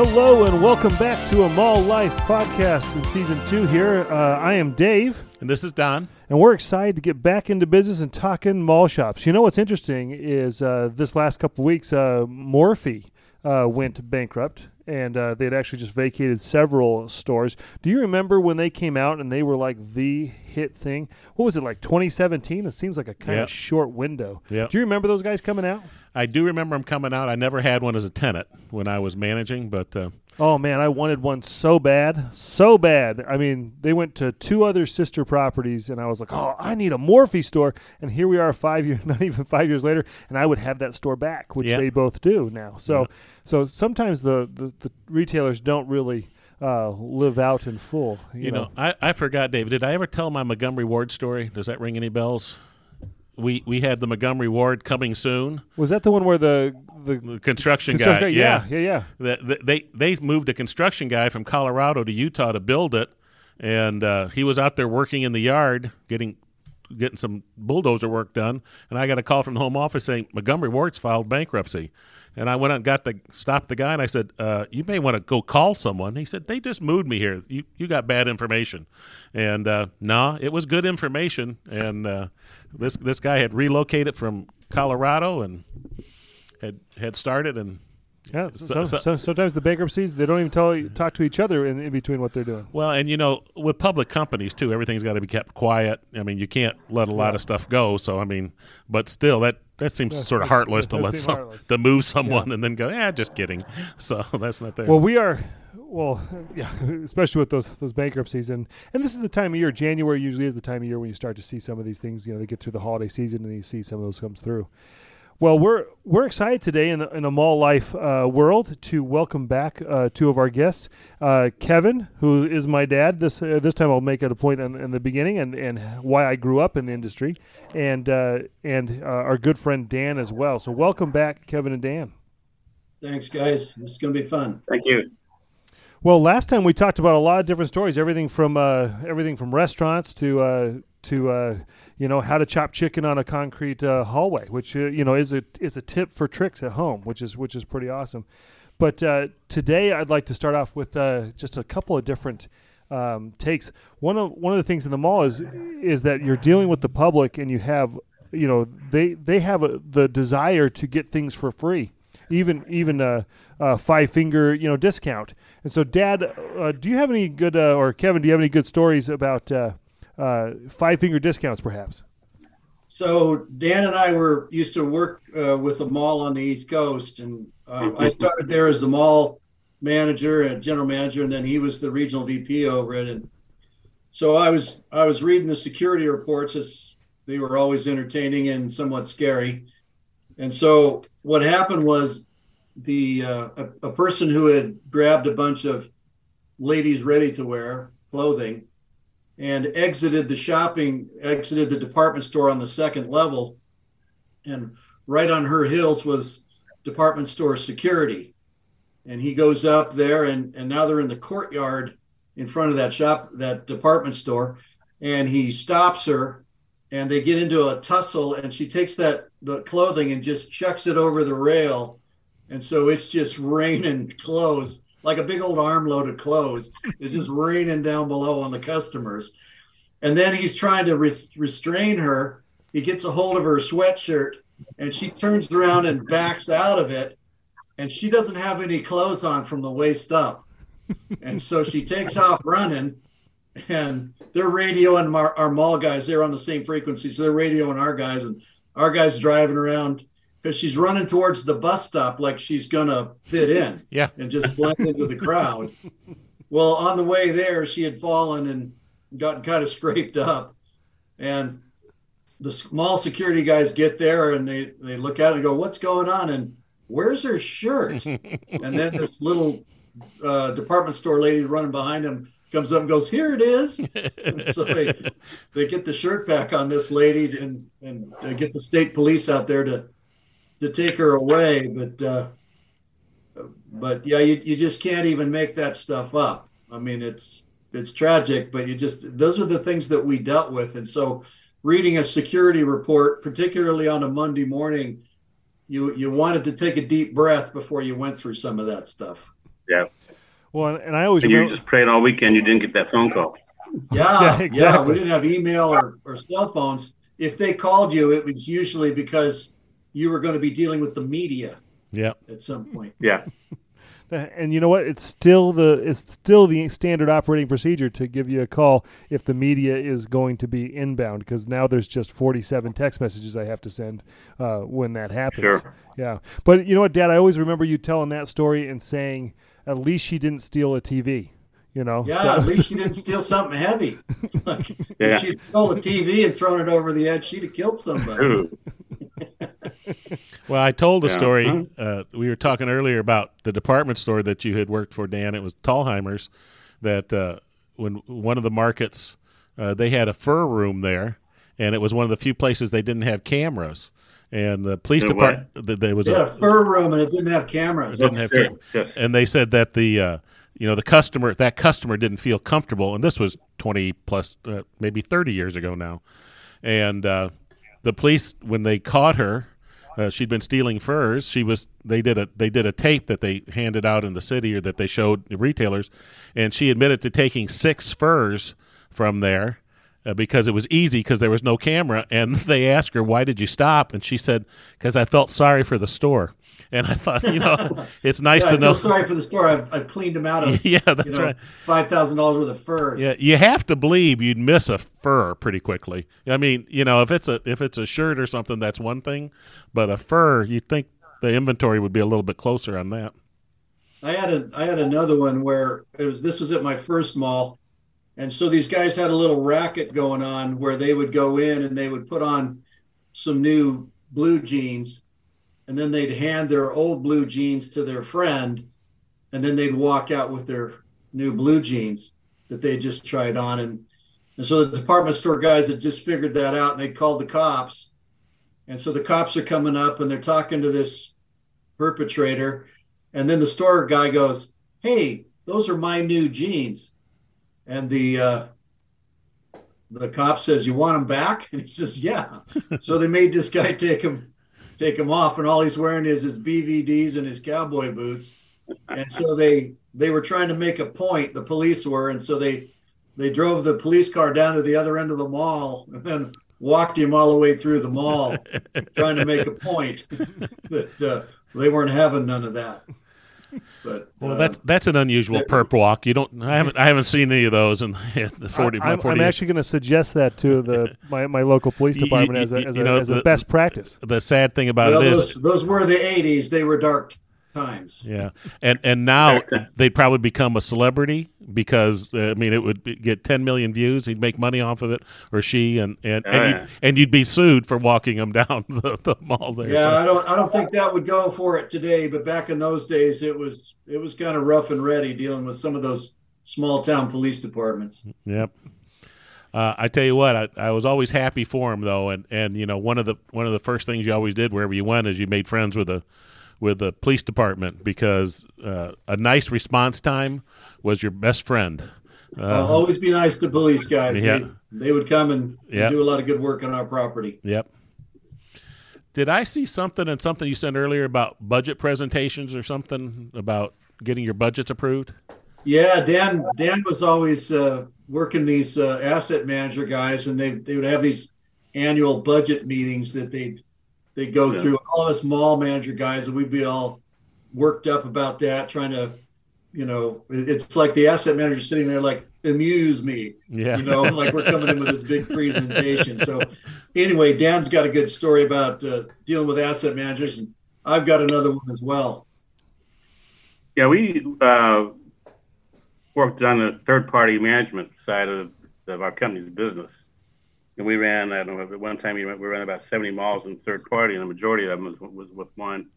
Hello and welcome back to a Mall Life podcast in season two. Here, uh, I am Dave, And this is Don. and we're excited to get back into business and talking mall shops. You know what's interesting is uh, this last couple weeks, uh, Morphe uh, went bankrupt, and uh, they had actually just vacated several stores. Do you remember when they came out and they were like the hit thing? What was it like 2017? It seems like a kind of short window. Yep. Do you remember those guys coming out? I do remember them coming out. I never had one as a tenant when I was managing, but uh, Oh man, I wanted one so bad, so bad. I mean, they went to two other sister properties, and I was like, "Oh, I need a Morphe store." And here we are, five years, not even five years later, and I would have that store back, which Yeah. they both do now. So, Yeah. so sometimes the, the, the retailers don't really uh, live out in full. You, you, know, I, I forgot, David. Did I ever tell my Montgomery Ward story? Does that ring any bells? We we had the Montgomery Ward coming soon. was that the one where the the The construction, construction guy, yeah, yeah, yeah. The- the- they they moved a construction guy from Colorado to Utah to build it, and uh, he was out there working in the yard getting getting some bulldozer work done. And I got a call from the home office saying Montgomery Ward's filed bankruptcy. And I went out and got the stopped the guy and I said, uh, "You may want to go call someone." He said, "They just moved me here. You you got bad information." And uh, nah, it was good information. And uh, this this guy had relocated from Colorado and had had started and Yeah, So- so, so- so, sometimes the bankruptcies they don't even tell talk to each other in, in between what they're doing. Well, and you know, with public companies too, everything's got to be kept quiet. I mean, you can't let a lot of stuff go. So, I mean, but still, that that seems That's- sort of heartless to let some, heartless. to move someone and then go, yeah, just kidding. So that's not there. Well, we are. Well, yeah, especially with those those bankruptcies, and and this is the time of year. January usually is the time of year when you start to see some of these things. You know, they get through the holiday season, and you see some of those comes through. Well, we're we're excited today in the, in a mall life uh, world to welcome back uh, two of our guests, uh, Kevin, who is my dad. This uh, this time I'll make it a point in, in the beginning and, and why I grew up in the industry, and uh, and uh, our good friend Dan as well. So welcome back, Kevin and Dan. Thanks, guys. This is going to be fun. Thank you. Well, last time we talked about a lot of different stories, everything from uh, everything from restaurants to uh, to uh, you know how to chop chicken on a concrete uh, hallway, which uh, you know is a is a tip for tricks at home, which is which is pretty awesome. But uh, today, I'd like to start off with uh, just a couple of different um, takes. One of one of the things in the mall is is that you're dealing with the public, and you have you know they they have a, the desire to get things for free, even even a, a five finger you know discount. And so, Dad, uh, do you have any good uh, or Kevin, do you have any good stories about uh, uh, five finger discounts, perhaps? So Dan and I were used to work uh, with a mall on the East Coast, and uh, I started there as the mall manager and general manager, and then he was the regional VP over it. And so I was I was reading the security reports as they were always entertaining and somewhat scary. And so what happened was the uh, a, a person who had grabbed a bunch of ladies ready to wear clothing and exited the shopping, exited the department store on the second level. And right on her heels was department store security. And he goes up there, and, and now they're in the courtyard in front of that shop, that department store. And he stops her, and they get into a tussle, and she takes that the clothing and just chucks it over the rail. And so it's just raining clothes like a big old armload of clothes. is just raining down below on the customers. And then he's trying to res- restrain her. He gets a hold of her sweatshirt and she turns around and backs out of it. And she doesn't have any clothes on from the waist up. And so she takes off running. And they're radioing our, our mall guys. They're on the same frequency. So they're radioing our guys. And our guys driving around because she's running towards the bus stop like she's to fit in yeah, and just blend into the crowd. Well, on the way there, she had fallen and gotten kind of scraped up. And the small security guys get there and they, they look at it and go, What's going on? And where's her shirt? and then this little uh, department store lady running behind him comes up and goes, Here it is. And so they, they get the shirt back on this lady and, and uh, get the state police out there to, to take her away. But, uh, but yeah, you, you just can't even make that stuff up. I mean, it's it's tragic, but you just those are the things that we dealt with. And so, reading a security report, particularly on a Monday morning, you you wanted to take a deep breath before you went through some of that stuff. Yeah. Well, and, and I always And you remember. just prayed all weekend you didn't get that phone call. Yeah, Yeah, yeah. We didn't have email or, or cell phones. If they called you, it was usually because you were going to be dealing with the media Yeah. at some point. Yeah. And you know what? It's still the it's still the standard operating procedure to give you a call if the media is going to be inbound because now there's just 47 text messages I have to send uh, when that happens. Sure. Yeah. But you know what, Dad? I always remember you telling that story and saying, "At least she didn't steal a TV." You know. Yeah, So- at least she didn't steal something heavy. Like, Yeah. If she'd stole a TV and thrown it over the edge, she'd have killed somebody. Ooh. Well, I told a Yeah. story. Uh, we were talking earlier about the department store that you had worked for, Dan. It was Thalhimer's. That uh, when one of the markets, uh, they had a fur room there, and it was one of the few places they didn't have cameras. And the police The department, th- there was They had a a fur room and it didn't have cameras. didn't have Sure. cam- Yes. and they said that the uh, you know the customer that customer didn't feel comfortable and this was 20 plus uh, maybe 30 years ago now and uh, the police when they caught her uh, she'd been stealing furs. She was they did a they did a tape that they handed out in the city or that they showed retailers and she admitted to taking six furs from there uh, because it was easy because there was no camera. And they asked her, "Why did you stop?" And she said, "Because I felt sorry for the store." And I thought, you know, it's nice Yeah, I to know. feel sorry for the store. I've, I've cleaned them out of yeah, that's you know right. five thousand dollars worth of furs. Yeah, you have to believe you'd miss a fur pretty quickly. I mean, you know, if it's a if it's a shirt or something, that's one thing, but a fur, you'd think the inventory would be a little bit closer on that. I had a I had another one where it was this was at my first mall, and so these guys had a little racket going on where they would go in and they would put on some new blue jeans, and then they'd hand their old blue jeans to their friend, and then they'd walk out with their new blue jeans that they just tried on, and and so the department store guys had just figured that out, and they called the cops, and so the cops are coming up and they're talking to this perpetrator. And then the store guy goes, "Hey, those are my new jeans." And the uh, the cop says, "You want him back?" And he says, "Yeah." so they made this guy take him take them off, and all he's wearing is his BVDs and his cowboy boots. And so they they were trying to make a point. The police were, and so they they drove the police car down to the other end of the mall and then walked him all the way through the mall, trying to make a point that uh, they weren't having none of that. But Well, uh, that's that's an unusual perp walk. You don't. I haven't. I haven't seen any of those in, in the forty. I, am 40 actually going to suggest that to the my, my local police You- you- department as a, as a, know, as a the- best practice. the sad thing about well, it those, those were the '80s. They were dark times. yeah, and and now they'd probably become a celebrity because uh, I mean it would be, get 10 million views. He'd make money off of it, or she, and and Oh, and, yeah. you'd, and you'd be sued for walking them down the, the mall there. Yeah, So- I don't I don't think that would go for it today. But back in those days, it was it was kind of rough and ready dealing with some of those small town police departments. Yep. Uh, I tell you what, I, I was always happy for him though, and, and you know one of the one of the first things you always did wherever you went is you made friends with the with the police department because uh, a nice response time was your best friend. Uh, always be nice to police guys. Yeah. They, they would come and, and do a lot of good work on our property. Yep. Did I see something and something you said earlier about budget presentations or something about getting your budgets approved? Yeah, Dan. Dan was always uh, working these uh, asset manager guys, and they they would have these annual budget meetings that they they go Yeah. through. All of us mall manager guys, and we'd be all worked up about that, trying to, you know, it's like the asset manager sitting there like amuse me, Yeah. you know, like we're coming in with this big presentation. So anyway, Dan's got a good story about uh, dealing with asset managers, and I've got another one as well. Yeah, we uh, worked on the third-party management side of, of our company's business, and we ran. I don't know. At one time, we ran, we ran about 70 malls in third party, and the majority of them was, was with one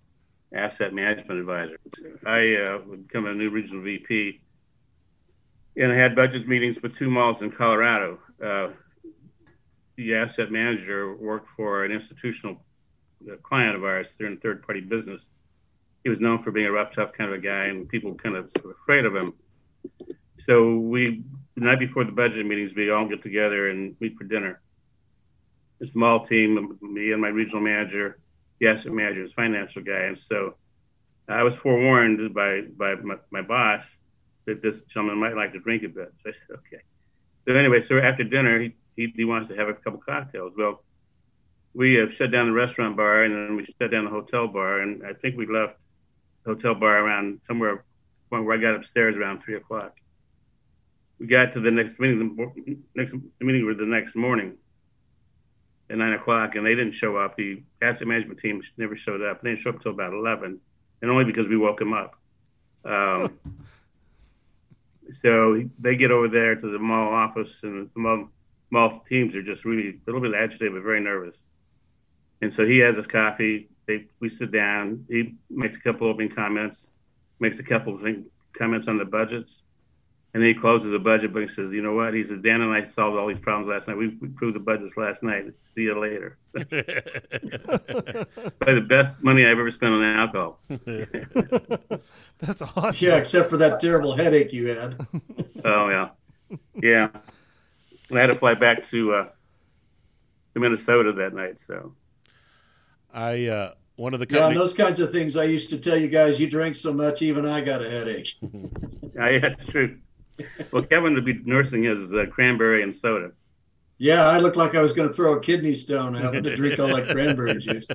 asset management advisor. I uh, would become a new regional VP, and I had budget meetings with two malls in Colorado. Uh, the asset manager worked for an institutional uh, client of ours. They're in third-party business he was known for being a rough, tough kind of a guy, and people kind of were afraid of him. So we, the night before the budget meetings, we all get together and meet for dinner. A small team, me and my regional manager, the asset manager, his financial guy, and so I was forewarned by by my, my boss that this gentleman might like to drink a bit. So I said, okay. So anyway, so after dinner, he, he, he wants to have a couple cocktails. Well, we have shut down the restaurant bar and then we shut down the hotel bar. And I think we left the hotel bar around somewhere where I got upstairs around three o'clock. We got to the next meeting, the next meeting was the next morning at nine o'clock, and they didn't show up. The asset management team never showed up. They didn't show up until about eleven, and only because we woke them up. Um, so they get over there to the mall office, and the mall, mall teams are just really a little bit agitated, but very nervous. And so he has his coffee. They, we sit down. He makes a couple opening comments, makes a couple of comments on the budgets, and then he closes the budget book and says, "You know what?" He said, "Dan and I solved all these problems last night. We, we proved the budgets last night. See you later." Probably the best money I've ever spent on alcohol. That's awesome. Yeah, except for that terrible headache you had. oh yeah, yeah. I had to fly back to uh, to Minnesota that night. So I uh, one of the yeah, those kinds of things. I used to tell you guys, you drink so much, even I got a headache. yeah, that's true well, Kevin would be nursing his uh, cranberry and soda. Yeah, I looked like I was going to throw a kidney stone having to drink all that cranberry juice.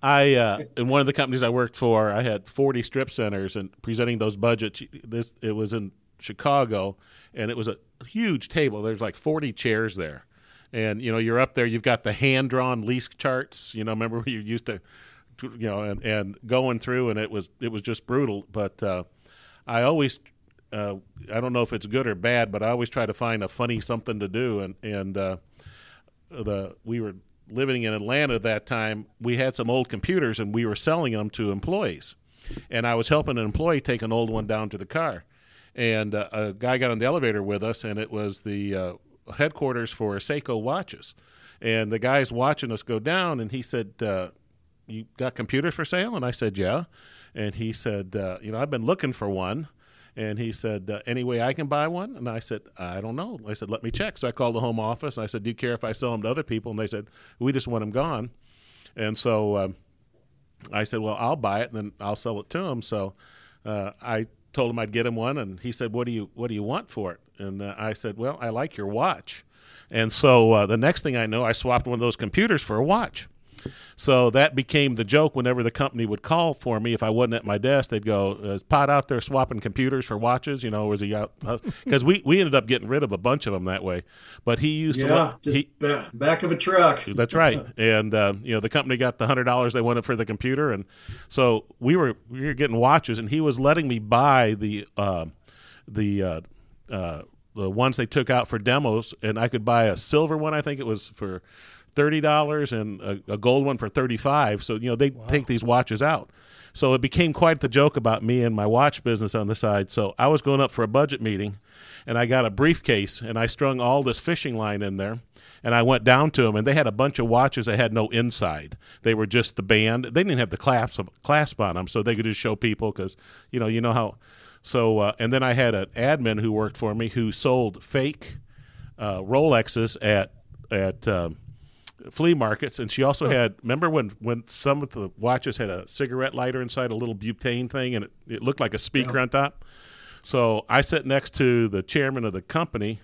I uh, in one of the companies I worked for, I had 40 strip centers and presenting those budgets. This it was in Chicago, and it was a huge table. There's like 40 chairs there, and you know you're up there. You've got the hand drawn lease charts. You know, remember where you used to, you know, and, and going through, and it was it was just brutal. But uh, I always uh, I don't know if it's good or bad, but I always try to find a funny something to do. And and uh, the we were living in Atlanta at that time. We had some old computers, and we were selling them to employees. And I was helping an employee take an old one down to the car. And uh, a guy got on the elevator with us, and it was the uh, headquarters for Seiko watches. And the guy's watching us go down, and he said, uh, "You got computers for sale?" And I said, "Yeah." And he said, uh, "You know, I've been looking for one." And he said, uh, "Any way I can buy one?" And I said, "I don't know." I said, "Let me check." So I called the home office. And I said, "Do you care if I sell them to other people?" And they said, "We just want them gone." And so uh, I said, "Well, I'll buy it, and then I'll sell it to him." So uh, I told him I'd get him one, and he said, "What do you What do you want for it?" And uh, I said, "Well, I like your watch." And so uh, the next thing I know, I swapped one of those computers for a watch. So that became the joke whenever the company would call for me if I wasn't at my desk. They'd go, "Is Pot out there swapping computers for watches?" You know, was he out? Because we we ended up getting rid of a bunch of them that way. But he used yeah, to yeah, just he, back of a truck. That's right. And uh, you know, the company got the hundred dollars they wanted for the computer, and so we were we were getting watches, and he was letting me buy the uh, the uh, uh the ones they took out for demos, and I could buy a silver one. I think it was for thirty dollars and a, a, gold one for thirty five. So you know they wow. take these watches out. So it became quite the joke about me and my watch business on the side. So I was going up for a budget meeting, and I got a briefcase and I strung all this fishing line in there. And I went down to them, and they had a bunch of watches that had no inside. They were just the band. They didn't have the clasp clasp on them, so they could just show people because you know you know how. So uh, and then I had an admin who worked for me who sold fake uh, Rolexes at at um, flea markets, and she also had. Remember when when some of the watches had a cigarette lighter inside, a little butane thing, and it, it looked like a speaker yeah. on top. So I sit next to the chairman of the company,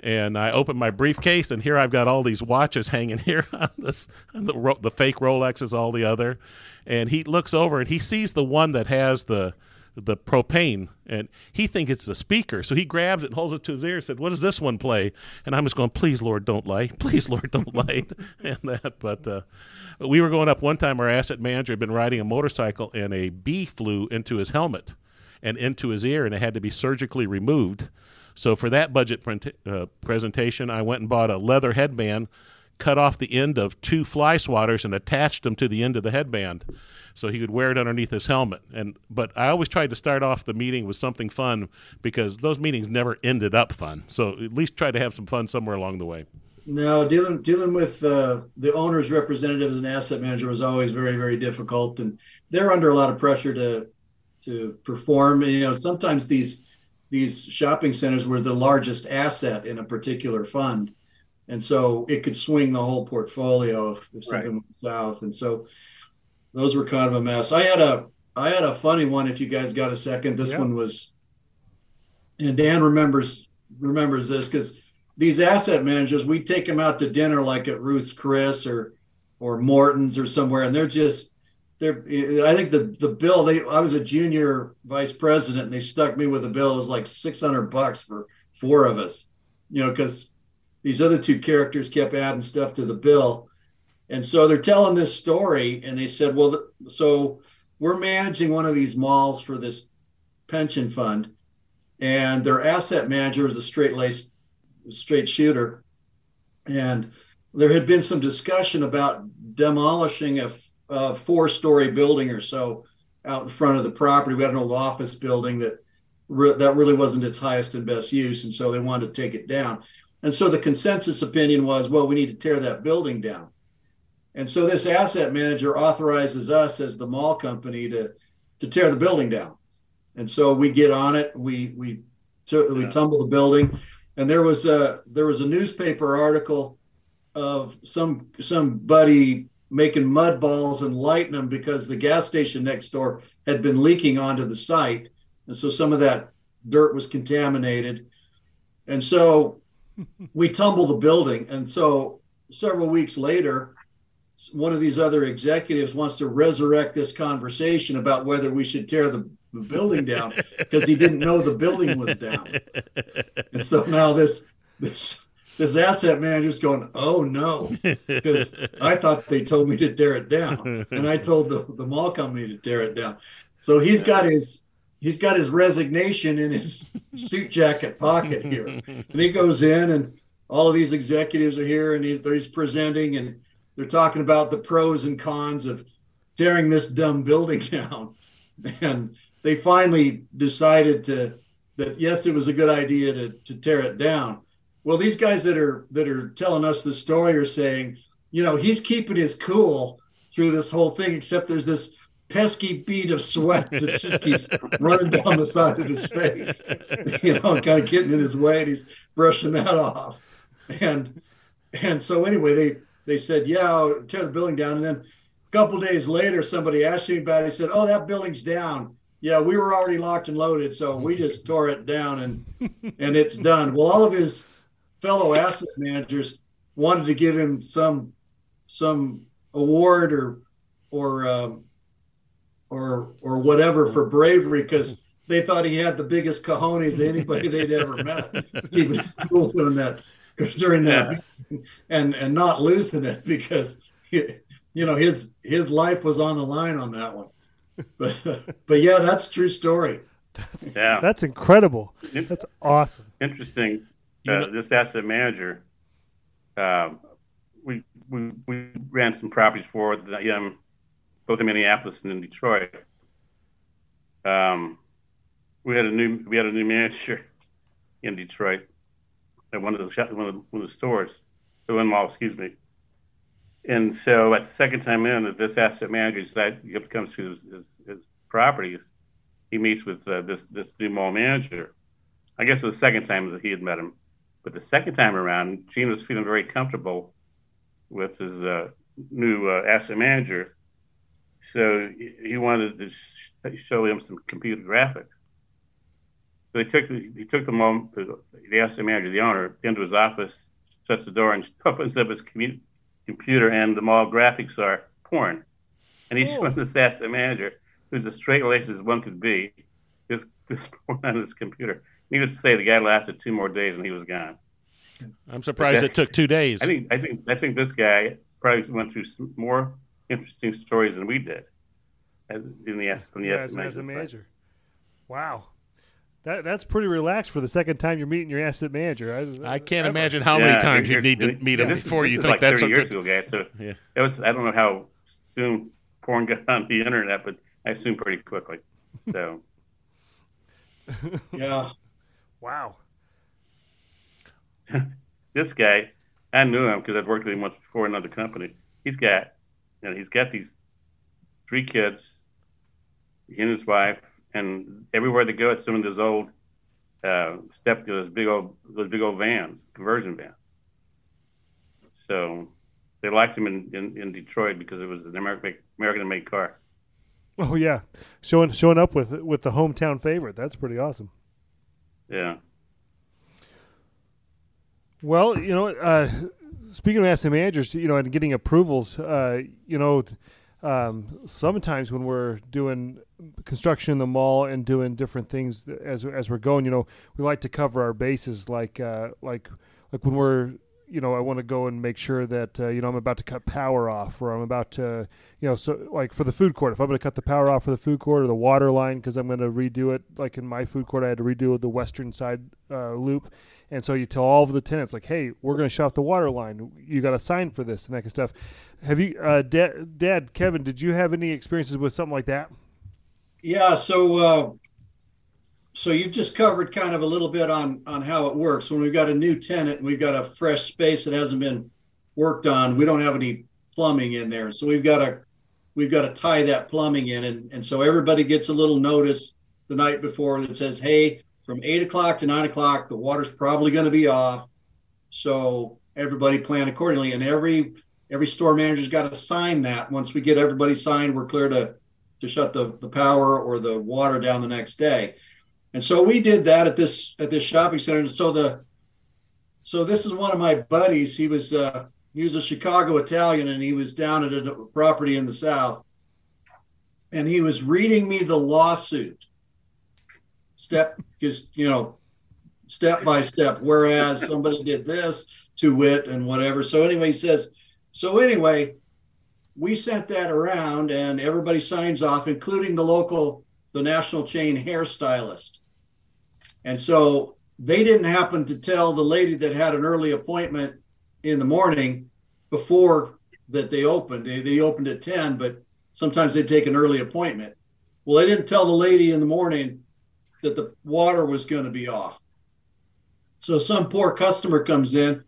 and I open my briefcase, and here I've got all these watches hanging here on this, on the the fake Rolexes, all the other, and he looks over and he sees the one that has the the propane and he thinks it's the speaker. So he grabs it and holds it to his ear and said what does this one play? And i'm just going please lord don't lie. Please lord don't lie. And that but uh, we were going up one time our asset manager had been riding a motorcycle and a bee flew into his helmet and into his ear and it had to be surgically removed. So for that budget pre- uh, presentation i went and bought a leather headband cut off the end of two fly swatters and attached them to the end of the headband so he could wear it underneath his helmet. And but I always tried to start off the meeting with something fun because those meetings never ended up fun. So at least try to have some fun somewhere along the way. No, dealing dealing with uh, the owner's representatives and asset manager was always very very difficult, and they're under a lot of pressure to to perform. And, you know, sometimes these these shopping centers were the largest asset in a particular fund, and so it could swing the whole portfolio if, if something right. went south. And so those were kind of a mess. I had a I had a funny one. If you guys got a second, this Yeah. one was, and Dan remembers remembers this because these asset managers, we take them out to dinner like at Ruth's Chris or or Morton's or somewhere, and they're just they're. I think the the bill. They I was a junior vice president, and they stuck me with a bill. It was like six hundred bucks for four of us, you know, because these other two characters kept adding stuff to the bill. And so they're telling this story, and they said, Well, th- so we're managing one of these malls for this pension fund, and their asset manager is a straight laced, straight shooter. And there had been some discussion about demolishing a, f- a four story building or so out in front of the property. We had an old office building that that really wasn't its highest and best use, and so they wanted to take it down. And so the consensus opinion was, well, we need to tear that building down. And so this asset manager authorizes us as the mall company to to tear the building down. And so we get on it. We we so we tumble the building, and there was a there was a newspaper article of some somebody making mud balls and lighting them because the gas station next door had been leaking onto the site, and so some of that dirt was contaminated. And so we tumble the building, and so several weeks later, one of these other executives wants to resurrect this conversation about whether we should tear the, the building down because he didn't know the building was down. And so now this this this asset manager's going, oh no, because I thought they told me to tear it down, and I told the, the mall company to tear it down. So he's got his he's got his resignation in his suit jacket pocket here, and he goes in, and all of these executives are here, and he, he's presenting, and they're talking about the pros and cons of tearing this dumb building down, and they finally decided to that yes, it was a good idea to to tear it down. Well, these guys that are that are telling us the story are saying, you know, he's keeping his cool through this whole thing, except there's this pesky bead of sweat that just keeps running down the side of his face, you know, kind of getting in his way, and he's brushing that off. And and so anyway, they they said, yeah, I'll tear the building down, and then a couple days later, somebody asked me about it. He said, oh, that building's down. Yeah, we were already locked and loaded, so we just tore it down and and it's done. Well, all of his fellow asset managers wanted to give him some some award or or um, or or whatever for bravery because they thought he had the biggest cojones of anybody they'd ever met. Keeping his cool during that during that and and not losing it because you know his his life was on the line on that one. But but yeah, that's true story. Yeah, That's incredible. That's awesome. interesting. You Uh, know- this asset manager, um, we, we we ran some properties for the, um, both in Minneapolis and in Detroit. Um, we had a new we had a new manager in Detroit at one of the one of the, one of the stores, the one mall, excuse me. And so at the second time in, this asset manager that comes to his, his, his properties, he meets with uh, this this new mall manager. I guess it was the second time that he had met him. But the second time around, Gene was feeling very comfortable with his uh, new uh, asset manager. So he- he wanted to show him some computer graphics. So he took the, he took the, mom, the, the asset manager, the owner, into his office, shuts the door, and opens up his commu- computer, and the mall graphics are porn. And he's showing this asset manager, who's as straight laced as one could be, this this porn on his computer. Needless to say, the guy lasted two more days and he was gone. I'm surprised it took two days. I think I think I think this guy probably went through some more interesting stories than we did. As in the S from the Yeah, S as, as a management manager. Wow. That, that's pretty relaxed for the second time you're meeting your asset manager. I can't ever. imagine how Yeah, many times you you're- need to meet yeah, him this before you this is think like that's 30 years good. ago, guys. So Yeah. it was I don't know how soon porn got on the internet, but I assume pretty quickly. So Yeah. Wow. this guy, I knew him because I'd worked with him once before in another company. He's got, you know, he's got these three kids, he and his wife, and everywhere they go, it's some of those old uh, step those big old those big old vans, conversion vans. So they liked him in, in, in Detroit because it was an American American made car. Oh yeah, showing showing up with with the hometown favorite. That's pretty awesome. Yeah. Well, you know, uh, speaking of asking managers, you know, and getting approvals, uh, you know, um, sometimes when we're doing construction in the mall and doing different things as as we're going, you know, we like to cover our bases, like uh, like like when we're you know, I want to go and make sure that uh, you know I'm about to cut power off, or I'm about to, you know, so like for the food court, if I'm going to cut the power off for the food court or the water line because I'm going to redo it, like in my food court, I had to redo the western side uh, loop, and so you tell all of the tenants like, hey, we're going to shut off the water line. You got to sign for this and that kind of stuff. Have you, uh, Dad, Dad, Kevin, did you have any experiences with something like that? Yeah. So uh, so you've just covered kind of a little bit on on how it works. When we've got a new tenant and we've got a fresh space that hasn't been worked on we don't have any plumbing in there. So we've got to we've got to tie that plumbing in. And, and so everybody gets a little notice the night before that says hey from eight o'clock to nine o'clock the water's probably going to be off. So everybody plan accordingly. And every every store manager's got to sign that. Once we get everybody signed we're clear to to shut the, the power or the water down the next day and so we did that at this at this shopping center. And so the so this is one of my buddies. He was uh, he was a Chicago Italian, and he was down at a property in the South, and he was reading me the lawsuit step because you know step by step. Whereas somebody did this to wit and whatever. So anyway, he says. So anyway, we sent that around, and everybody signs off, including the local the national chain hairstylist. And so they didn't happen to tell the lady that had an early appointment in the morning before that they opened. They, they opened at 10, but sometimes they take an early appointment. Well, they didn't tell the lady in the morning that the water was going to be off. So some poor customer comes in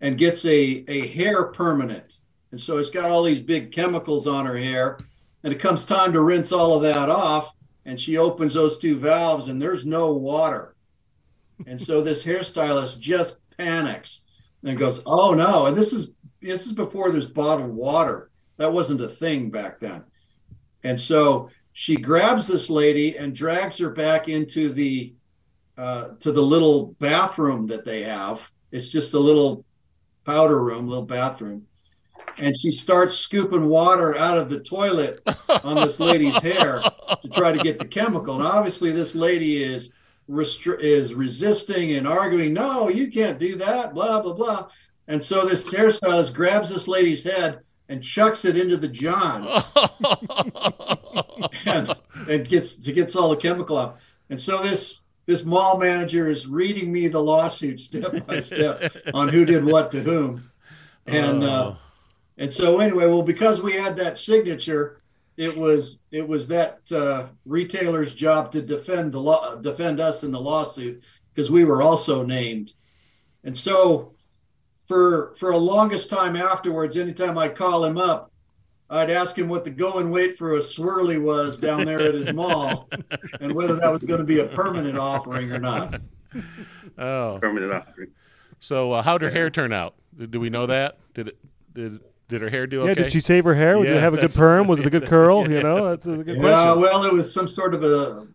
and gets a, a hair permanent. And so it's got all these big chemicals on her hair. And it comes time to rinse all of that off. And she opens those two valves and there's no water. And so this hairstylist just panics and goes, "Oh no!" And this is this is before there's bottled water. That wasn't a thing back then. And so she grabs this lady and drags her back into the uh, to the little bathroom that they have. It's just a little powder room, little bathroom. And she starts scooping water out of the toilet on this lady's hair to try to get the chemical. And obviously, this lady is restri- is resisting and arguing, no, you can't do that, blah, blah, blah. And so this hairstylist grabs this lady's head and chucks it into the john and, and gets to gets all the chemical out. And so this this mall manager is reading me the lawsuit step by step on who did what to whom. And uh, Oh. and so anyway, well, because we had that signature, it was it was that uh, retailer's job to defend the law, defend us in the lawsuit because we were also named. And so, for for a longest time afterwards, anytime I call him up, I'd ask him what the going weight for a swirly was down there at his mall, and whether that was going to be a permanent offering or not. Oh, Permanent offering. so uh, how did her hair turn out? Did, do we know that? Did it? Did did her hair do okay? Yeah, did she save her hair? Did it have a good perm? Was it a good curl? You know, that's a good Yeah, question. well, it was some sort of a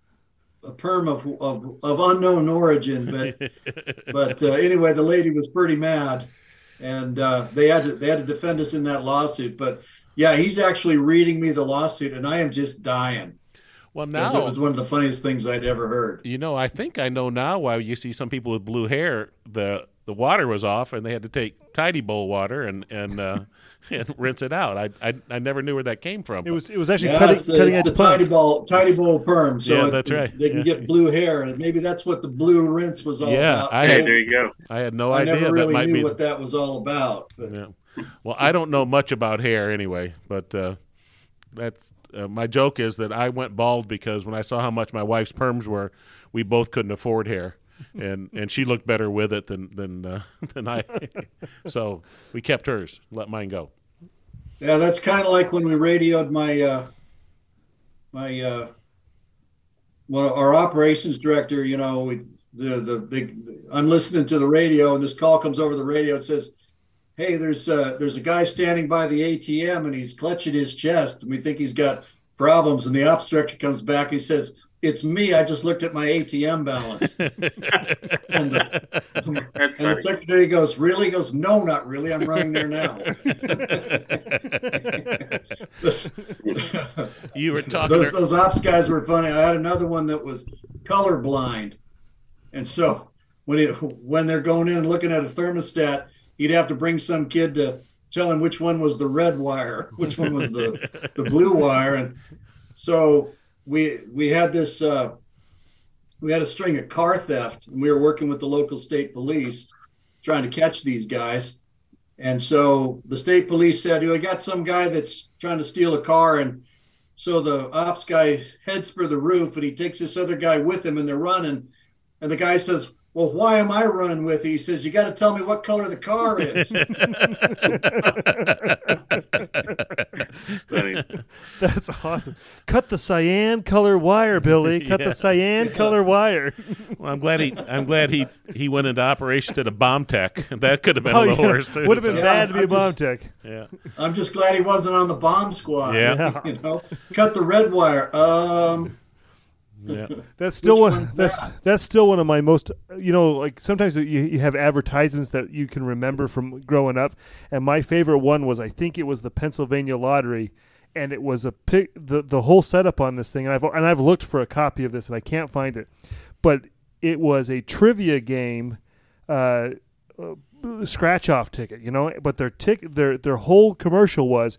a perm of of, of unknown origin, but but uh, anyway, the lady was pretty mad, and uh, they had to they had to defend us in that lawsuit. But yeah, he's actually reading me the lawsuit, and I am just dying. Well, now it was one of the funniest things I'd ever heard. you know. I think I know now why you see some people with blue hair. The the water was off, and they had to take tidy bowl water and and uh, and rinse it out. I, I I never knew where that came from. It was it was actually Yeah, cutting it's the, cutting it's edge the tidy punk. ball tidy bowl perm. So Yeah, it- that's right. They can Yeah. get blue hair, and maybe that's what the blue rinse was all Yeah, about. I Hey, had- there you go. I had no I idea never that really might knew be. what that was all about. But Yeah. Well, I don't know much about hair anyway, but uh, that's uh, my joke is that I went bald because when I saw how much my wife's perms were, we both couldn't afford hair, and and she looked better with it than than uh, than I. so we kept hers, let mine go. Yeah, that's kind of like when we radioed my uh, my uh, well, our operations director. You know, we, the the big. I'm listening to the radio, and this call comes over the radio. It says, hey, there's a, there's a guy standing by the ATM and he's clutching his chest, and we think he's got problems. And the ops director comes back. He says, "It's me. I just looked at my ATM balance." and the, and the secretary goes, "Really?" He goes, "No, not really. I'm running there now." You were talking. those, er- those ops guys were funny. I had another one that was colorblind, and so when it, when they're going in and looking at a thermostat, he'd have to bring some kid to tell him which one was the red wire, which one was the the blue wire, and so we we had this uh, we had a string of car theft, and we were working with the local state police trying to catch these guys. And so the state police said, "We got some guy that's trying to steal a car," and so the ops guy heads for the roof, and he takes this other guy with him, and they're running. And the guy says, "Well, why am I running with you?" He says, "You got to tell me what color the car is." Funny. That's awesome. Cut the cyan color wire, Billy. Cut Yeah. the cyan color wire. well, I'm glad he. I'm glad he he went into operation to the bomb tech. That could have been a Oh, little yeah. worse too. Would have been so, bad to be a I'm bomb just- tech. Yeah. I'm just glad he wasn't on the bomb squad. Yeah. you know, cut the red wire. Um, Yeah. That's still Which one. That's that? that's still one of my most. You know, like sometimes you, you have advertisements that you can remember from growing up, and my favorite one was I think it was the Pennsylvania Lottery, and it was a pic. The the whole setup on this thing, and I've and I've looked for a copy of this and I can't find it, but it was a trivia game. Uh, uh, scratch off ticket, you know, but their tick their their whole commercial was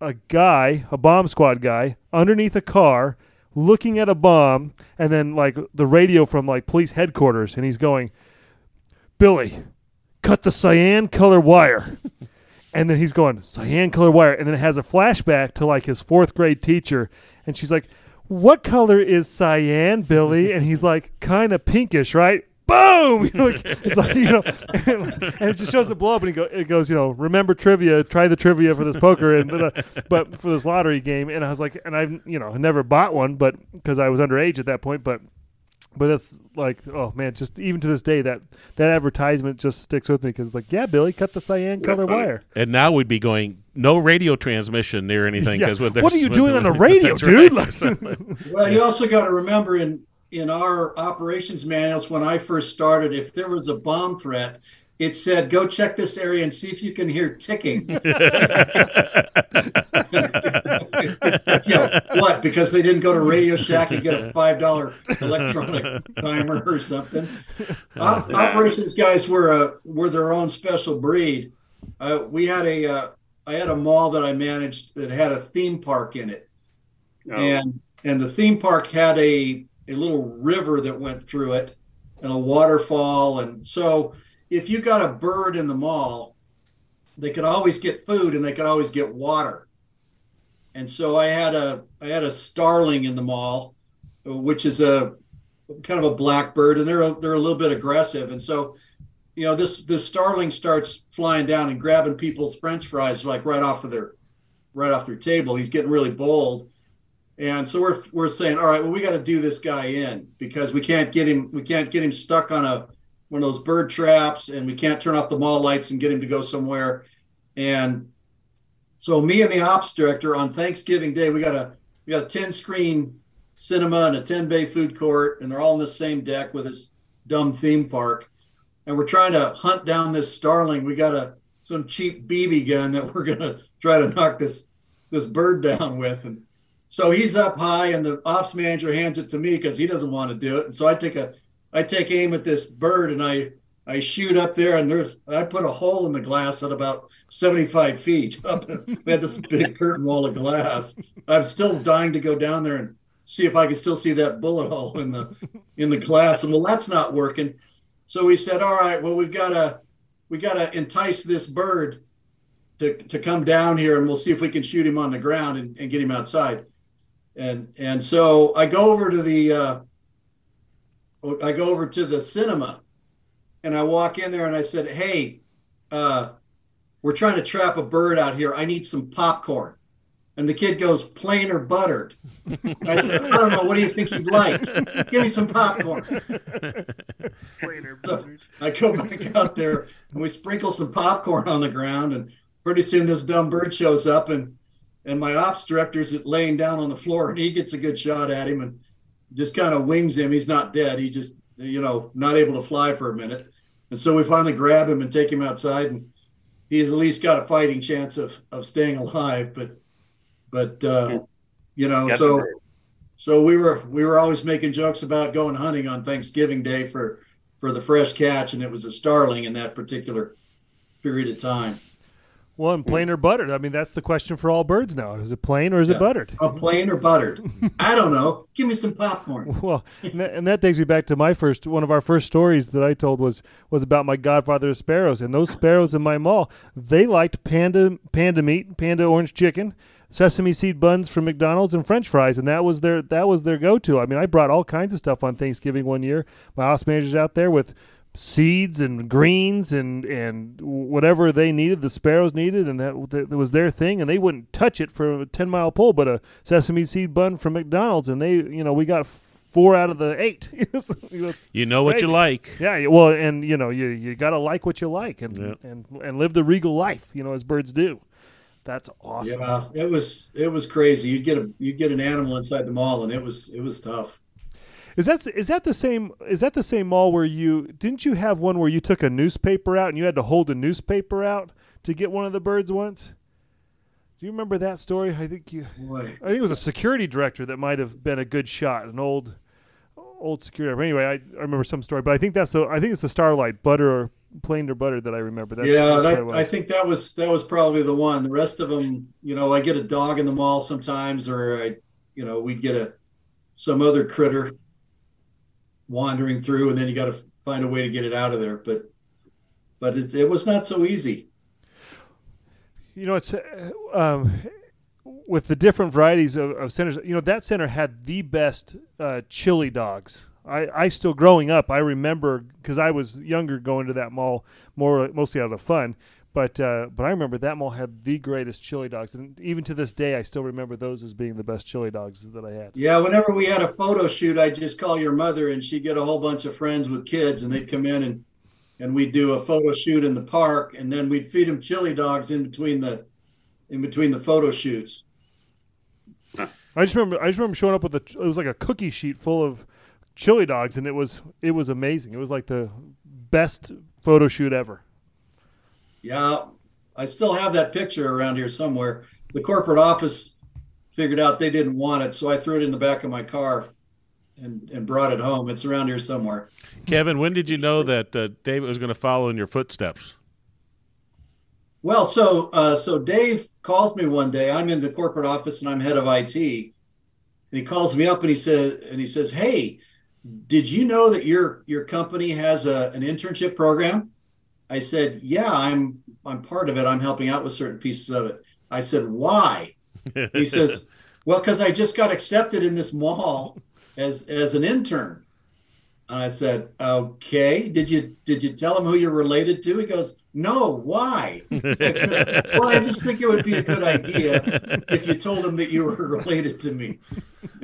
a guy, a bomb squad guy, underneath a car, looking at a bomb, and then like the radio from like police headquarters, and he's going, Billy, cut the cyan color wire. and then he's going, cyan color wire. And then it has a flashback to like his fourth grade teacher. And she's like, What color is cyan, Billy? And he's like, Kind of pinkish, right? Boom! You know, like, it's like you know, and it just shows the blow up, and he go, it goes, you know, remember trivia, try the trivia for this poker, and uh, but for this lottery game, and I was like, and I've you know never bought one, but because I was underage at that point, but but that's like, oh man, just even to this day, that that advertisement just sticks with me because it's like, yeah, Billy, cut the cyan color wire. And now we'd be going no radio transmission near anything Yeah. because What are you doing on the radio, dude? right. Well, you also got to remember in in our operations manuals when I first started, if there was a bomb threat, it said, "Go check this area and see if you can hear ticking." yeah, what? Because they didn't go to Radio Shack and get a five dollar electronic timer or something. Op- operations guys were a were their own special breed. Uh, we had a uh, I had a mall that I managed that had a theme park in it Oh, and and the theme park had a a little river that went through it and a waterfall and so if you got a bird in the mall they could always get food and they could always get water. And so i had a i had a starling in the mall which is a kind of a blackbird and they're a, they're a little bit aggressive. And so you know this this starling starts flying down and grabbing people's french fries like right off of their right off their table. He's getting really bold. And so we're we're saying, all right, well, we got to do this guy in because we can't get him we can't get him stuck on a one of those bird traps, and we can't turn off the mall lights and get him to go somewhere. And so me and the ops director on Thanksgiving Day, we got a we got a ten screen cinema and a ten bay food court, and they're all in the same deck with this dumb theme park. And we're trying to hunt down this starling. We got a some cheap BB gun that we're gonna try to knock this this bird down with, and so he's up high, and the ops manager hands it to me because he doesn't want to do it. And so I take a, I take aim at this bird, and I, I shoot up there, and there's, I put a hole in the glass at about 75 feet. up. we had this big curtain wall of glass. I'm still dying to go down there and see if I can still see that bullet hole in the, in the glass. And well, that's not working. So we said, all right, well, we've got to, we got to entice this bird to, to come down here, and we'll see if we can shoot him on the ground and, and get him outside and and so I go over to the uh, I go over to the cinema, and I walk in there and I said, "Hey, uh, we're trying to trap a bird out here. I need some popcorn." And the kid goes, plain or buttered? I said, I don't know. What do you think you'd like? Give me some popcorn. so I go back out there and we sprinkle some popcorn on the ground. And pretty soon this dumb bird shows up and and my ops director's laying down on the floor and he gets a good shot at him and just kind of wings him. He's not dead. He just, you know, not able to fly for a minute. And so we finally grab him and take him outside and he's at least got a fighting chance of of staying alive. But but uh, you know, so so we were we were always making jokes about going hunting on Thanksgiving Day for for the fresh catch, and it was a starling in that particular period of time. Well, and plain or buttered? I mean, that's the question for all birds now. Is it plain or is yeah. it buttered? Oh, plain or buttered? I don't know. Give me some popcorn. Well, and that, and that, takes me back to my first one of our first stories that I told was was about my godfather of sparrows, and those sparrows in my mall they liked panda panda meat, panda orange chicken, sesame seed buns from McDonald's and French fries, and that was their that was their go to. I mean, I brought all kinds of stuff on Thanksgiving one year. My house manager's out there with seeds and greens and and whatever they needed, the sparrows needed, and that, that was their thing, and they wouldn't touch it for a ten mile pull. But a sesame seed bun from McDonald's, and they, you know, we got four out of the eight. you know what you like. Yeah, well, and you know, you you got to like what you like, and yeah. and and live the regal life, you know, as birds do. That's awesome. Yeah, it was it was crazy. You get a you get an animal inside the mall, and it was it was tough. Is that is that the same? Is that the same mall where you didn't you have one where you took a newspaper out and you had to hold a newspaper out to get one of the birds once? Do you remember that story? I think you. Boy. I think it was a security director that might have been a good shot, an old, old security. Anyway, I, I remember some story, but I think that's the I think it's the Starlight Butter or Plain or Butter that I remember. That's, yeah, that, I think that was that was probably the one. The rest of them, you know, I get a dog in the mall sometimes, or I, you know, we'd get a some other critter wandering through, and then you got to find a way to get it out of there. But but it, it was not so easy. You know, it's uh, um, with the different varieties of, of, centers. You know, that center had the best uh, chili dogs. I, I still growing up, I remember because I was younger going to that mall more mostly out of fun. But uh, but I remember that mall had the greatest chili dogs, and even to this day, I still remember those as being the best chili dogs that I had. Yeah, whenever we had a photo shoot, I'd just call your mother, and she'd get a whole bunch of friends with kids, and they'd come in and and we'd do a photo shoot in the park, and then we'd feed them chili dogs in between the in between the photo shoots. I just remember I just remember showing up with a it was like a cookie sheet full of chili dogs, and it was it was amazing. It was like the best photo shoot ever. Yeah, I still have that picture around here somewhere. The corporate office figured out they didn't want it, so I threw it in the back of my car and, and brought it home. It's around here somewhere. Kevin, when did you know that uh, David was going to follow in your footsteps? Well, so uh, so Dave calls me one day. I'm in the corporate office and I'm head of IT, and he calls me up and he says and he says, "Hey, did you know that your your company has a, an internship program?" I said, "Yeah, I'm I'm part of it. I'm helping out with certain pieces of it." I said, "Why?" he says, "Well, because I just got accepted in this mall as as an intern." And I said, "Okay. Did you did you tell him who you're related to?" He goes, "No. Why?" I said, "Well, I just think it would be a good idea if you told him that you were related to me."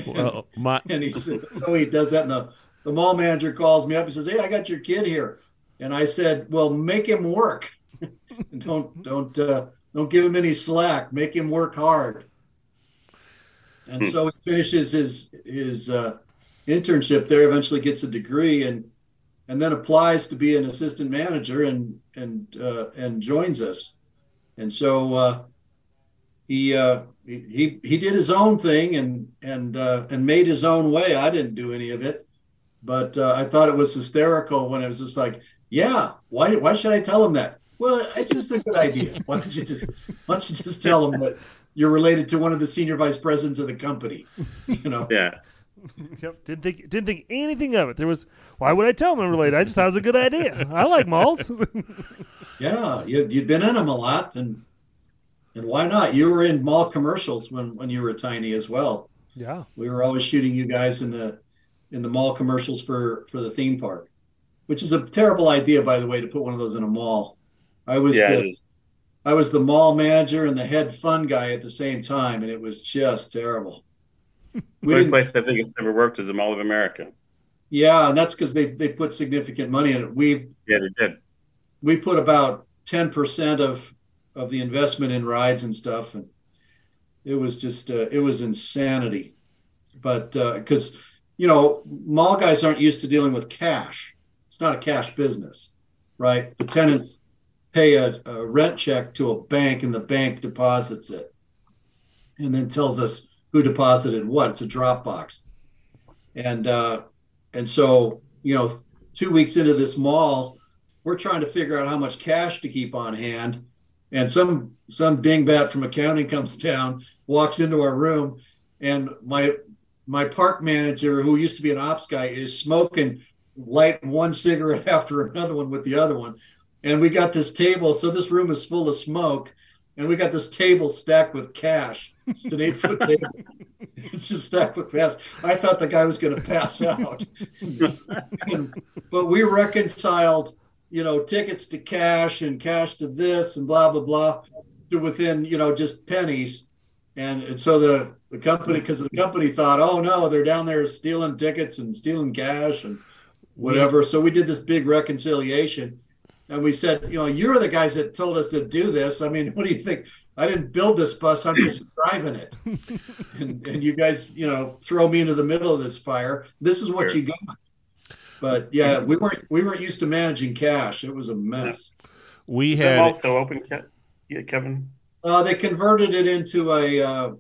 Well, my and he said, so he does that, and the the mall manager calls me up. He says, "Hey, I got your kid here." And I said, "Well, make him work. don't don't uh, don't give him any slack. Make him work hard." And so he finishes his his uh, internship there. Eventually, gets a degree and and then applies to be an assistant manager and and uh, and joins us. And so uh, he, uh, he he did his own thing and and uh, and made his own way. I didn't do any of it, but uh, I thought it was hysterical when it was just like, yeah. Why? Why should I tell him that? Well, it's just a good idea. Why don't you just Why don't you just tell him that you're related to one of the senior vice presidents of the company? You know. Yeah. Yep. Didn't think didn't think anything of it. There was why would I tell him I'm related? I just thought it was a good idea. I like malls. yeah, you you'd been in them a lot, and and why not? You were in mall commercials when when you were tiny as well. Yeah. We were always shooting you guys in the in the mall commercials for for the theme park which is a terrible idea, by the way, to put one of those in a mall. I was yeah, the, I was the mall manager and the head fund guy at the same time, and it was just terrible. We the only place I think it's ever worked is the Mall of America. Yeah, and that's because they they put significant money in it. We yeah they did. We put about ten percent of of the investment in rides and stuff, and it was just uh, it was insanity. But because uh, you know mall guys aren't used to dealing with cash, it's not a cash business, right? The tenants pay a, a rent check to a bank, and the bank deposits it, and then tells us who deposited what. It's a Dropbox, and uh, and so you know, two weeks into this mall, we're trying to figure out how much cash to keep on hand, and some some dingbat from accounting comes down, walks into our room, and my my park manager, who used to be an ops guy, is smoking light one cigarette after another one with the other one. And we got this table. So this room is full of smoke. And we got this table stacked with cash. It's an eight foot table. It's just stacked with cash. I thought the guy was going to pass out. but we reconciled, you know, tickets to cash and cash to this and blah, blah, blah to within, you know, just pennies. And, and so the, the company, because the company thought, oh no, they're down there stealing tickets and stealing cash and whatever. So we did this big reconciliation and we said, you know, you're the guys that told us to do this. I mean, what do you think? I didn't build this bus. I'm just driving it. and, and you guys, you know, throw me into the middle of this fire. This is what sure. you got. But yeah, we weren't we weren't used to managing cash. It was a mess. We had also open, yeah, Kevin. Uh, they converted it into a. Uh,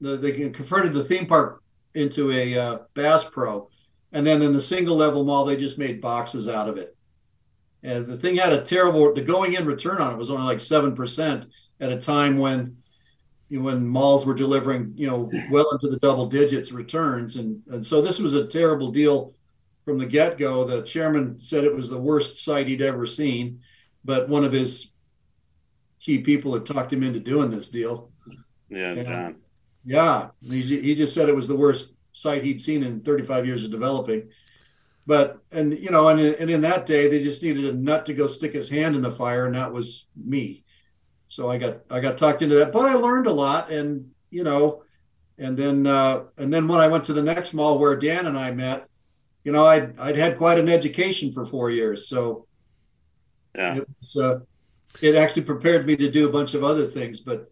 the, they converted the theme park into a uh, Bass Pro, and then in the single level mall, they just made boxes out of it. And the thing had a terrible, the going in return on it was only like 7% at a time when, when malls were delivering, you know, well into the double digits returns. And, and so this was a terrible deal from the get go. The chairman said it was the worst site he'd ever seen, but one of his key people had talked him into doing this deal. Yeah, and, John. Yeah, he, he just said it was the worst site he'd seen in 35 years of developing. But and you know, and and in that day, they just needed a nut to go stick his hand in the fire, and that was me. So I got I got talked into that, but I learned a lot, and you know, and then uh, and then when I went to the next mall where Dan and I met, you know, I'd I'd had quite an education for four years, so yeah, it was uh, it actually prepared me to do a bunch of other things, but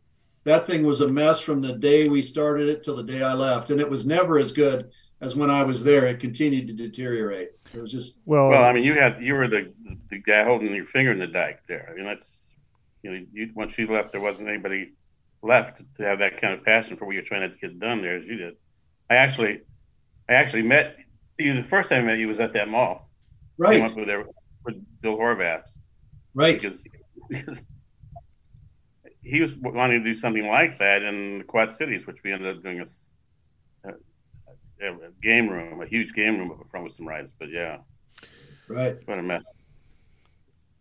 that thing was a mess from the day we started it till the day I left, and it was never as good as when I was there. It continued to deteriorate. It was just well. Well, I mean, you had you were the the guy holding your finger in the dike there. I mean, that's you know, you, once you left, there wasn't anybody left to have that kind of passion for what you're trying to get done there as you did. I actually, I actually met you the first time I met you was at that mall. Right. Came up with, there, with Bill Horvath. Right. Because, because he was wanting to do something like that in the Quad Cities, which we ended up doing a, a, a game room, a huge game room up front with some rides. But yeah, right, what a mess.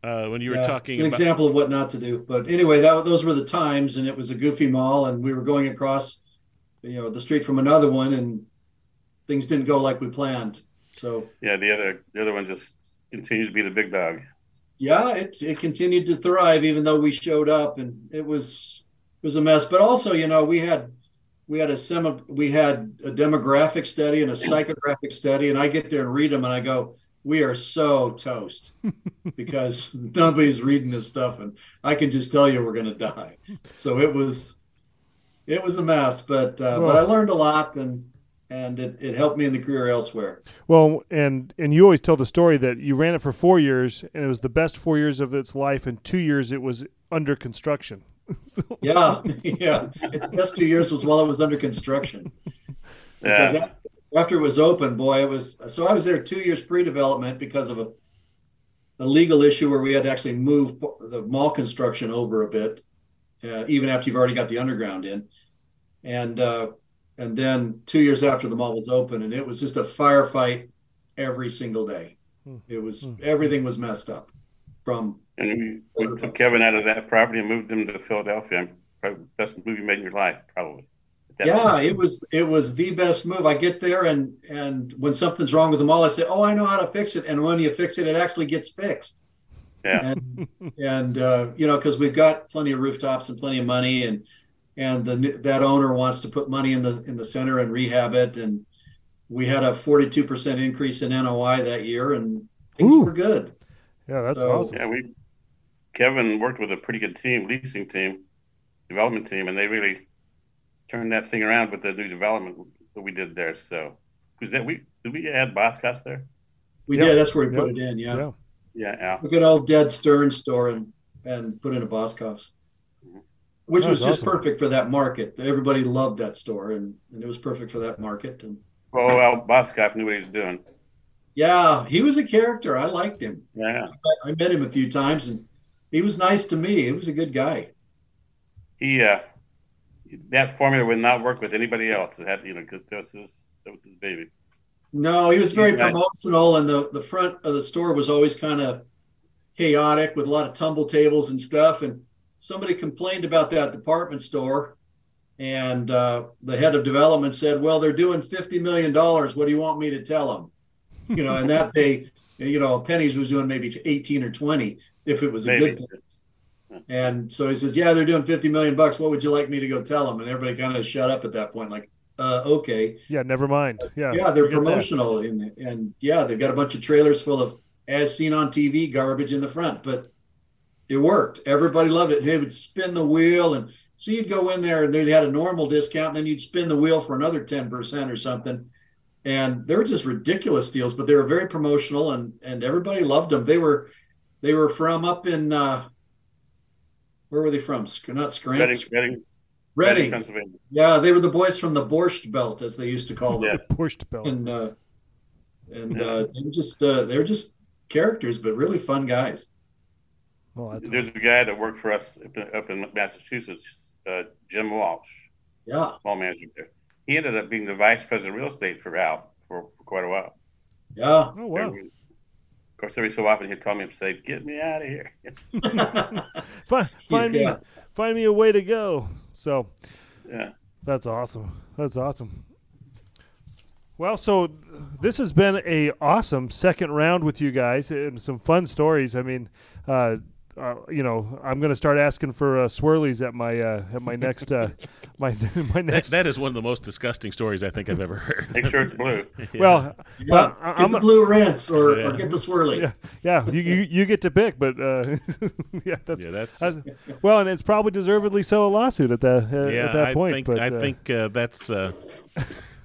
Uh, when you were talking, it's an about... example of what not to do. But anyway, that those were the times, and it was a goofy mall, and we were going across, you know, the street from another one, and things didn't go like we planned. So yeah, the other the other one just continued to be the big dog yeah, it it continued to thrive even though we showed up and it was it was a mess. But also, you know, we had we had a semi we had a demographic study and a psychographic study, and I get there and read them, and I go, we are so toast because nobody's reading this stuff, and I can just tell you we're going to die. So it was it was a mess, but uh, well, but I learned a lot and and it, it helped me in the career elsewhere. Well, and and you always tell the story that you ran it for four years, and it was the best four years of its life. And two years, it was under construction. yeah, yeah. Its best two years was while it was under construction. Yeah. Because after it was open, boy, it was. So I was there two years pre-development because of a, a legal issue where we had to actually move the mall construction over a bit, uh, even after you've already got the underground in, and. Uh, and then two years after the mall was open, and it was just a firefight every single day. Hmm. It was hmm. everything was messed up from. And we, we took Kevin out of that property and moved him to Philadelphia. Probably best move you made in your life, probably. Yeah, it was it was the best move. I get there and and when something's wrong with the mall, I say, "Oh, I know how to fix it." And when you fix it, it actually gets fixed. Yeah. and and uh, you know because we've got plenty of rooftops and plenty of money and and the that owner wants to put money in the in the center and rehab it and we had a 42% increase in NOI that year and things Ooh. were good. Yeah, that's So- awesome. Yeah, we Kevin worked with a pretty good team, leasing team, development team, and they really turned that thing around with the new development that we did there. So, was that we did we add Boscov's there? We Yep. did. That's where we put Yep. it in. Yeah. Yeah. Yeah, Al. Look at old dead Stern store and and put in a Boscov's, which That's was just awesome. perfect for that market. Everybody loved that store and, and it was perfect for that market. And Oh, Al Boscov knew what he was doing. yeah, he was a character. I liked him. Yeah, I met him a few times and he was nice to me. He was a good guy. he uh, that formula would not work with anybody else. It had you know because that was his that was his baby. No, he was very He's nice. promotional, and the the front of the store was always kind of chaotic with a lot of tumble tables and stuff. And somebody complained about that department store, and uh, the head of development said, "Well, they're doing fifty million dollars. What do you want me to tell them?" You know, and that they, you know, Penney's was doing maybe eighteen or twenty if it was a good Maybe. Penney's. And so he says, "Yeah, they're doing fifty million bucks. What would you like me to go tell them?" And everybody kind of shut up at that point, like, uh, "Okay." Yeah, never mind. Yeah, yeah, they're promotional and, and yeah, they've got a bunch of trailers full of as seen on TV garbage in the front, but it worked. Everybody loved it. They would spin the wheel and so you'd go in there and they had a normal discount, and then you'd spin the wheel for another 10% or something. And they were just ridiculous deals, but they were very promotional and and everybody loved them. They were they were from up in uh where were they from? Sc- Not Scranton. Reading, Reading. Pennsylvania. Yeah, they were the boys from the Borscht Belt, as they used to call them Yeah. Pushed belt. and uh, and uh, they were just uh, they were just characters, but really fun guys. Oh, that's There's a guy that worked for us up in, up in Massachusetts, uh, Jim Walsh, Yeah, mall manager there. He ended up being the vice president of real estate for Al for, for quite a while. yeah. oh wow. Every- Of course, every so often he'd call me up and say, "Get me out of here." Find, find me, find me a way to go. So yeah. that's awesome. That's awesome. Well, so this has been a awesome second round with you guys and some fun stories. I mean, uh, uh, you know, I'm going to start asking for uh, swirlies at my uh, at my next uh, my my That, next. that is one of the most disgusting stories I think I've ever heard. Make sure it's blue. Well, Yeah. but I- get I'm the blue rinse or, Yeah. or get the swirly. yeah, yeah. You, you you get to pick, but uh, yeah, that's yeah, that's I- well, and it's probably deservedly so a lawsuit at that uh, yeah. at that I point. think but I uh, think uh, that's. Uh,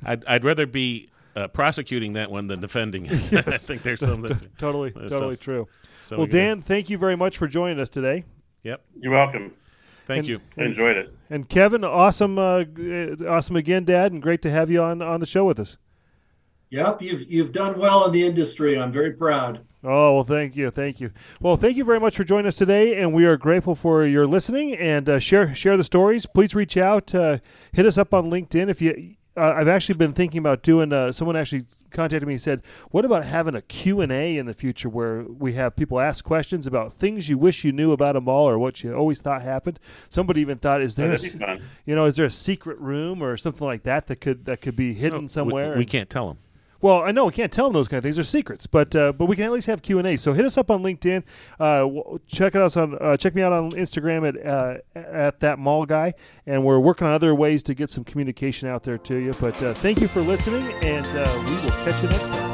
I'd I'd rather be uh, prosecuting that one than defending it. I think there's something. totally There's totally some- true. So well, we gotta- Dan, thank you very much for joining us today. Yep. You're welcome. Thank And- you. I enjoyed it. And Kevin, awesome, uh, uh, awesome again, Dad, and great to have you on on the show with us. Yep, you've you've done well in the industry. I'm very proud. Oh well, thank you, thank you. Well, thank you very much for joining us today, and we are grateful for your listening and uh, share share the stories. Please reach out, uh, hit us up on LinkedIn if you. Uh, I've actually been thinking about doing. Uh, someone actually contacted me and said, "What about having a Q and A in the future where we have people ask questions about things you wish you knew about a mall or what you always thought happened?" Somebody even thought, "Is there, a, That'd be s- fun. you know, is there a secret room or something like that that could that could be hidden No, somewhere?" We, we And- can't tell them. Well, I know we can't tell them those kind of things; they're secrets. But uh, but we can at least have Q and A. So hit us up on LinkedIn. Uh, check us on uh, check me out on Instagram at uh, at that mall guy, and we're working on other ways to get some communication out there to you. But uh, thank you for listening, and uh, we will catch you next time.